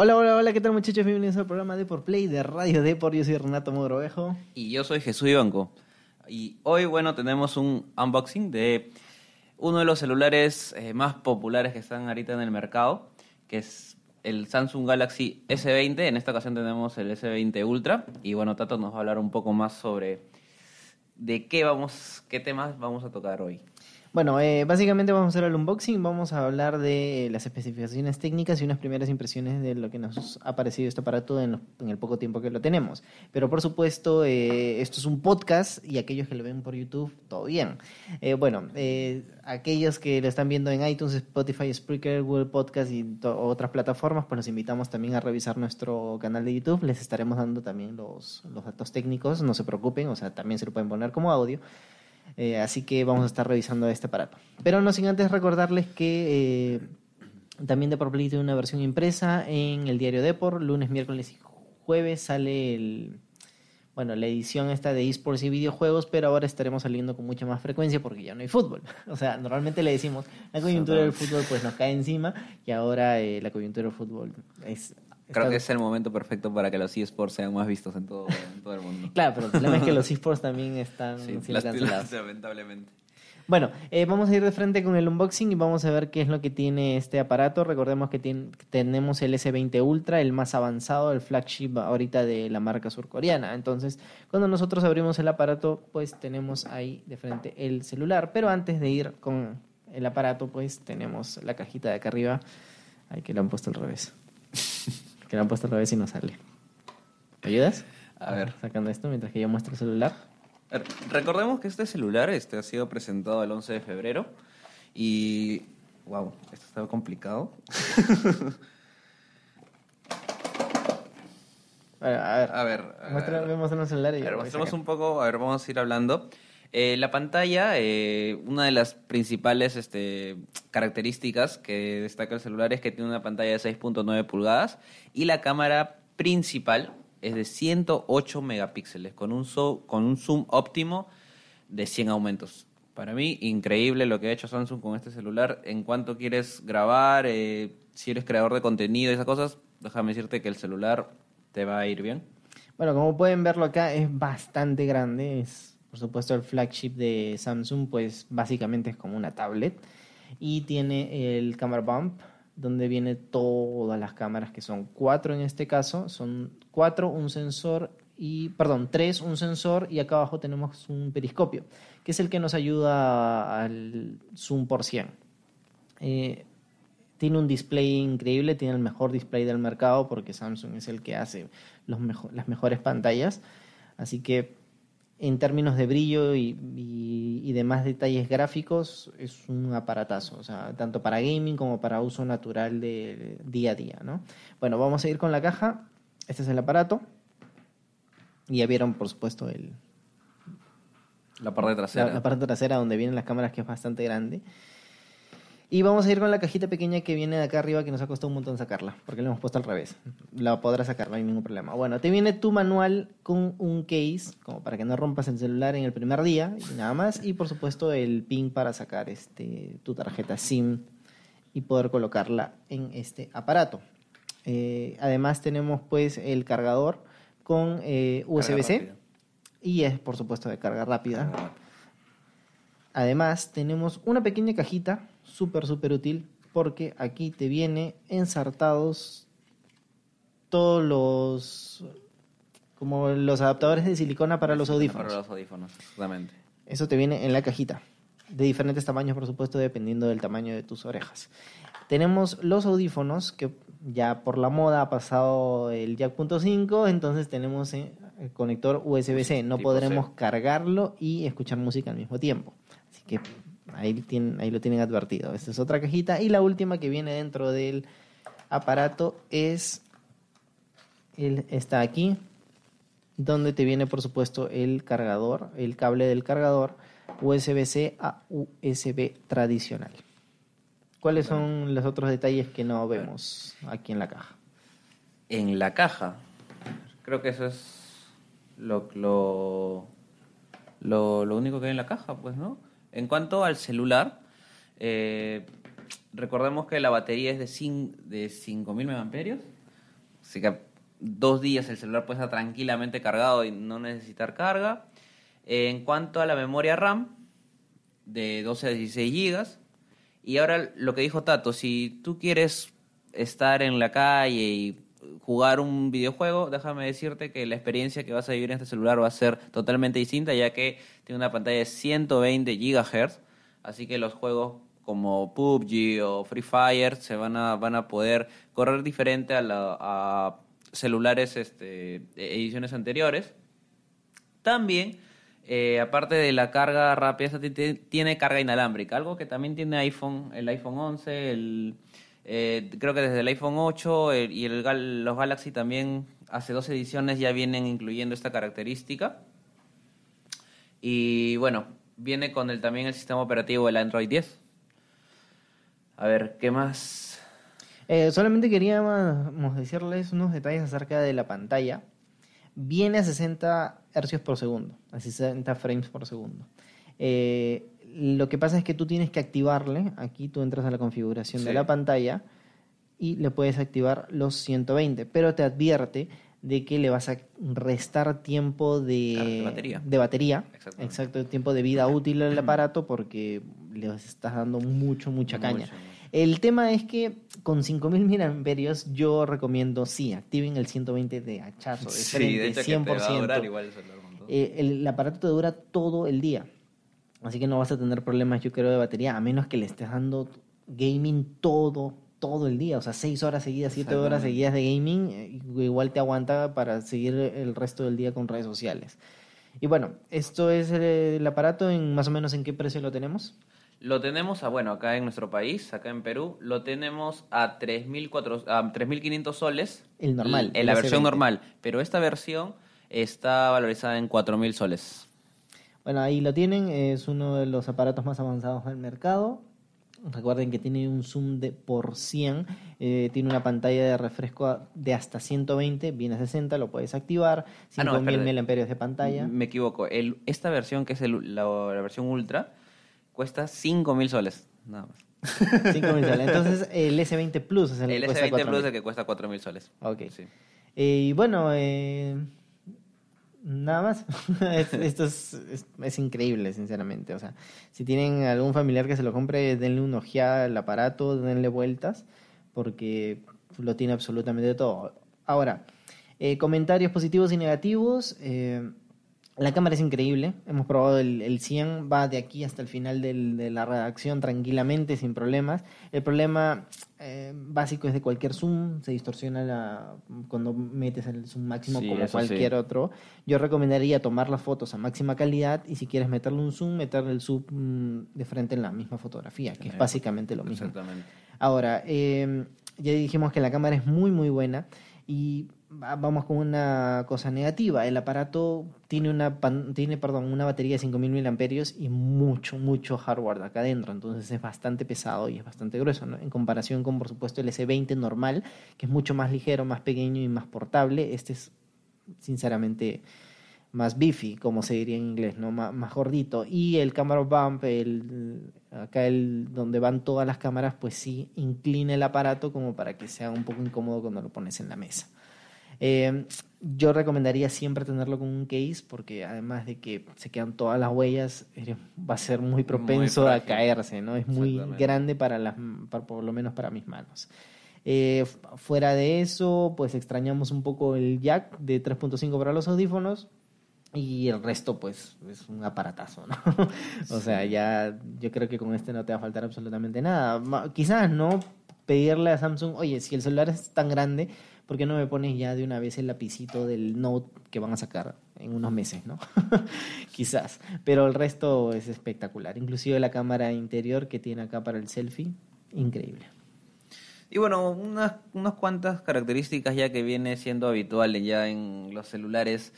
Hola, hola, hola, ¿qué tal muchachos? Bienvenidos al programa de Por Play de Radio Depor. Yo soy Renato Mogrovejo. Y yo soy Jesús Ibanco. Y hoy, bueno, tenemos un unboxing de uno de los celulares eh, más populares que están ahorita en el mercado, que es el Samsung Galaxy S20. En esta ocasión tenemos el S20 Ultra. Y bueno, Tato nos va a hablar un poco más sobre de qué vamos, qué temas vamos a tocar hoy. Bueno, eh, básicamente vamos a hacer el unboxing, vamos a hablar de las especificaciones técnicas y unas primeras impresiones de lo que nos ha parecido este aparato en, el poco tiempo que lo tenemos. Pero por supuesto, eh, esto es un podcast y aquellos que lo ven por YouTube, todo bien. Eh, bueno, eh, aquellos que lo están viendo en iTunes, Spotify, Spreaker, Google Podcast y otras plataformas, pues los invitamos también a revisar nuestro canal de YouTube. Les estaremos dando también los, los datos técnicos, no se preocupen, o sea, también se lo pueden poner como audio. Eh, así que vamos a estar revisando este aparato. Pero no sin antes recordarles que eh, también Depor Play tiene una versión impresa en el diario Depor. Lunes, miércoles y jueves sale el, bueno, la edición esta de esports y videojuegos, pero ahora estaremos saliendo con mucha más frecuencia porque ya no hay fútbol. O sea, normalmente le decimos, la coyuntura del fútbol pues nos cae encima y ahora eh, la coyuntura del fútbol es Creo que es el momento perfecto para que los eSports sean más vistos en todo, en todo el mundo. claro, pero el problema es que los eSports también están sí, siendo cancelados. Lamentablemente. Bueno, eh, vamos a ir de frente con el unboxing y vamos a ver qué es lo que tiene este aparato. Recordemos que tiene, tenemos el S20 Ultra, el más avanzado, el flagship ahorita de la marca surcoreana. Entonces, cuando nosotros abrimos el aparato, pues tenemos ahí de frente el celular. Pero antes de ir con el aparato, pues tenemos la cajita de acá arriba. Ay, que lo han puesto al revés. Que lo han puesto al revés y no sale. ¿Me ayudas? A ver. Sacando esto mientras que yo muestro el celular. Recordemos que este celular este, ha sido presentado el 11 de febrero y... Wow, esto está complicado. a ver, a ver. A ver, Muestra, vemos en el celular y a ver, mostremos un poco, a ver, vamos a ir hablando. Eh, la pantalla, eh, una de las principales este, características que destaca el celular es que tiene una pantalla de 6.9 pulgadas y la cámara principal es de 108 megapíxeles con un, zo- con un zoom óptimo de 100 aumentos. Para mí, increíble lo que ha hecho Samsung con este celular. En cuanto quieres grabar, eh, si eres creador de contenido y esas cosas, déjame decirte que el celular te va a ir bien. Bueno, como pueden verlo acá, es bastante grande. Es, por supuesto, el flagship de Samsung, pues básicamente es como una tablet. Y tiene el camera bump, donde viene todas las cámaras, que son cuatro en este caso. Son cuatro, un sensor y, perdón, tres, un sensor y acá abajo tenemos un periscopio, que es el que nos ayuda al zoom por 100. Eh, tiene un display increíble, tiene el mejor display del mercado porque Samsung es el que hace los mejo- las mejores pantallas. Así que en términos de brillo y, y- y demás detalles gráficos es un aparatazo, o sea, tanto para gaming como para uso natural de día a día, ¿no? Bueno, vamos a ir con la caja. Este es el aparato. Y ya vieron, por supuesto, el, La parte trasera. la, la parte trasera donde vienen las cámaras que es bastante grande. Y vamos a ir con la cajita pequeña que viene de acá arriba que nos ha costado un montón sacarla, porque la hemos puesto al revés. La podrás sacar, no hay ningún problema. Bueno, te viene tu manual con un case, como para que no rompas el celular en el primer día y nada más. Y por supuesto el pin para sacar este, tu tarjeta SIM y poder colocarla en este aparato. Eh, además tenemos pues el cargador con eh, USB-C y es por supuesto de carga rápida. Además, tenemos una pequeña cajita, súper, súper útil, porque aquí te viene ensartados todos los como los adaptadores de silicona para los audífonos. Para los audífonos, exactamente. Eso te viene en la cajita. De diferentes tamaños, por supuesto, dependiendo del tamaño de tus orejas. Tenemos los audífonos, que ya por la moda ha pasado el jack punto .5, entonces tenemos eh, el conector USB-C. No podremos C. cargarlo y escuchar música al mismo tiempo. Así que ahí, tienen, ahí lo tienen advertido. Esta es otra cajita. Y la última que viene dentro del aparato es... El, está aquí, donde te viene por supuesto el cargador, el cable del cargador USB-C a USB tradicional. ¿Cuáles son los otros detalles que no vemos aquí en la caja? En la caja, creo que eso es lo, lo, lo, lo único que hay en la caja, pues, ¿no? En cuanto al celular, eh, recordemos que la batería es de, cin- de 5.000 megaamperios. Así que dos días el celular puede estar tranquilamente cargado y no necesitar carga. En cuanto a la memoria RAM, de 12 a 16 gigas. Y ahora lo que dijo Tato, si tú quieres estar en la calle y jugar un videojuego, déjame decirte que la experiencia que vas a vivir en este celular va a ser totalmente distinta, ya que tiene una pantalla de 120 GHz, así que los juegos como PUBG o Free Fire se van a, van a poder correr diferente a, la, celulares este, ediciones anteriores. También, eh, aparte de la carga rápida, tiene carga inalámbrica, algo que también tiene iPhone, el iPhone 11, el eh, creo que desde el iPhone 8 y los Galaxy también hace dos ediciones ya vienen incluyendo esta característica. Y bueno, viene con el, también el sistema operativo del Android 10. A ver, ¿qué más? Eh, solamente queríamos decirles unos detalles acerca de la pantalla. Viene a 60 Hz por segundo, a 60 frames por segundo. Eh, lo que pasa es que tú tienes que activarle, aquí tú entras a la configuración de la pantalla y le puedes activar los 120, pero te advierte de que le vas a restar tiempo de, batería, de batería. Exacto, tiempo de vida útil al aparato porque le estás dando mucho, mucha caña. El tema es que con 5000 mAh yo recomiendo, sí, activen el 120 de hachazo, de sí, de 100%. igual eh, el aparato te dura todo el día. Así que no vas a tener problemas, yo creo, de batería, a menos que le estés dando gaming todo, todo el día. O sea, seis horas seguidas, siete horas seguidas de gaming, eh, igual te aguanta para seguir el resto del día con redes sociales. Y bueno, esto es el, aparato, en más o menos en qué precio lo tenemos. Lo tenemos, a, bueno, acá en nuestro país, acá en Perú, lo tenemos a 3.500 soles. El normal. En la versión normal, pero esta versión está valorizada en 4.000 soles. Bueno, ahí lo tienen, es uno de los aparatos más avanzados del mercado. Recuerden que tiene un zoom de por 100, eh, tiene una pantalla de refresco de hasta 120, viene a 60, lo puedes activar, 5000 ah, mAh de pantalla. Me equivoco, el, esta versión que es la, versión Ultra cuesta 5000 soles, nada más. 5000 soles. Entonces el S20 Plus es el, el que cuesta S20 Plus es el que cuesta 4000 soles. Ok. Sí. Eh, y bueno, eh, Nada más. Esto es, es, increíble, sinceramente. O sea, si tienen algún familiar que se lo compre, denle una ojeada al aparato, denle vueltas, porque lo tiene absolutamente todo. Ahora, eh, comentarios positivos y negativos. Eh, la cámara es increíble, hemos probado el, el 100, va de aquí hasta el final del, de la redacción tranquilamente, sin problemas. El problema eh, básico es de cualquier zoom, se distorsiona la, cuando metes el zoom máximo como cualquier otro. Yo recomendaría tomar las fotos a máxima calidad y si quieres meterle un zoom, meterle el zoom mm, de frente en la misma fotografía, que es básicamente lo mismo. Ahora, eh, ya dijimos que la cámara es muy, muy buena y vamos con una cosa negativa. El aparato tiene una, tiene, perdón, una batería de 5000 mAh y mucho, mucho hardware acá adentro. Entonces es bastante pesado y es bastante grueso, En comparación con, por supuesto, el S20 normal, que es mucho más ligero, más pequeño y más portable. Este es, sinceramente, más beefy, como se diría en inglés, ¿no? más gordito. Y el camera bump, el, acá el, donde van todas las cámaras, pues sí inclina el aparato como para que sea un poco incómodo cuando lo pones en la mesa. Eh, yo recomendaría siempre tenerlo con un case porque además de que se quedan todas las huellas, eh, va a ser muy propenso a caerse, ¿no? Es muy grande para las, por lo menos para mis manos. Eh, fuera de eso, pues extrañamos un poco el jack de 3.5 para los audífonos y el resto pues es un aparatazo, ¿no? o sea, ya yo creo que con este no te va a faltar absolutamente nada. Quizás no pedirle a Samsung, oye, si el celular es tan grande, ¿por qué no me pones ya de una vez el lapicito del Note que van a sacar en unos meses, ¿no? Quizás. Pero el resto es espectacular. Inclusive la cámara interior que tiene acá para el selfie, increíble. Y bueno, unas, unas cuantas características ya que viene siendo habituales ya en los celulares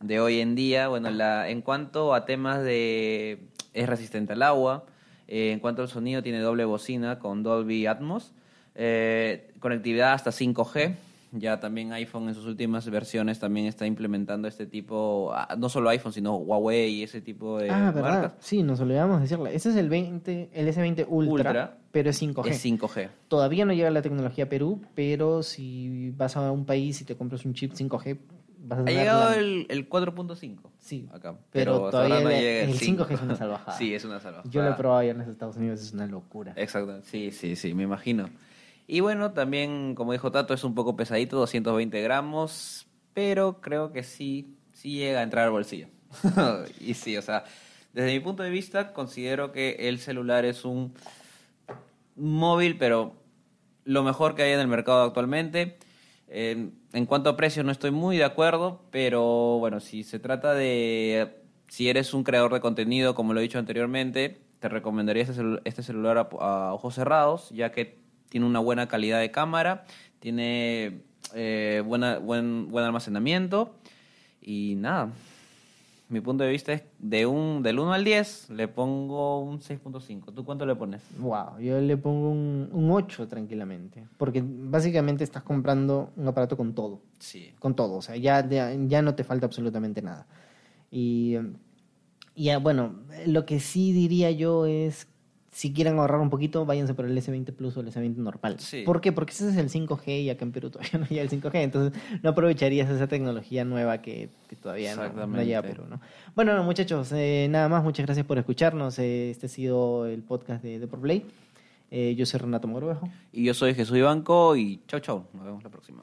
de hoy en día. Bueno, la, en cuanto a temas de... es resistente al agua. Eh, en cuanto al sonido, tiene doble bocina con Dolby Atmos. Eh, conectividad hasta 5G Ya también iPhone en sus últimas versiones también está implementando este tipo, ah, no solo iPhone, sino Huawei y ese tipo de ah, ¿verdad? marcas. Sí, nos olvidamos decirle. Ese es el 20, el S20 Ultra, Ultra. pero es 5G. Es 5G. Todavía no llega la tecnología a Perú, pero si vas a un país y te compras un chip 5G, vas a Ha tener llegado la- el, el 4.5 Sí, acá. pero, todavía no el, llega el 5. 5G es una salvajada. Sí, es una salvajada. Yo lo he probado allá en los Estados Unidos, es una locura. Exacto, sí, sí, sí, me imagino. Y bueno, también, como dijo Tato, es un poco pesadito, 220 gramos, pero creo que sí, sí llega a entrar al bolsillo. y sí, o sea, desde mi punto de vista, considero que el celular es un móvil, pero lo mejor que hay en el mercado actualmente. En, en cuanto a precio no estoy muy de acuerdo, pero bueno, si se trata de, si eres un creador de contenido, como lo he dicho anteriormente, te recomendaría este, este celular a ojos cerrados, ya que tiene una buena calidad de cámara, tiene eh, buena, buen, buen almacenamiento y nada. Mi punto de vista es de un, del 1 al 10 le pongo un 6.5. ¿Tú cuánto le pones? Wow, yo le pongo un, un 8 tranquilamente, porque básicamente estás comprando un aparato con todo. Sí. con todo, o sea, ya, ya, ya no te falta absolutamente nada. Y, y ah, bueno, lo que sí diría yo es, si quieren ahorrar un poquito, váyanse por el S20 Plus o el S20 normal. Sí. ¿Por qué? Porque ese es el 5G y acá en Perú todavía no llega el 5G, entonces no aprovecharías esa tecnología nueva que, que todavía no, no llega a Perú, ¿no? Bueno, muchachos, eh, nada más, muchas gracias por escucharnos. eh, este ha sido el podcast de, de Por Play. Eh, yo soy Renato Mogrovejo. Y yo soy Jesús Ibanco y chau chau, nos vemos la próxima.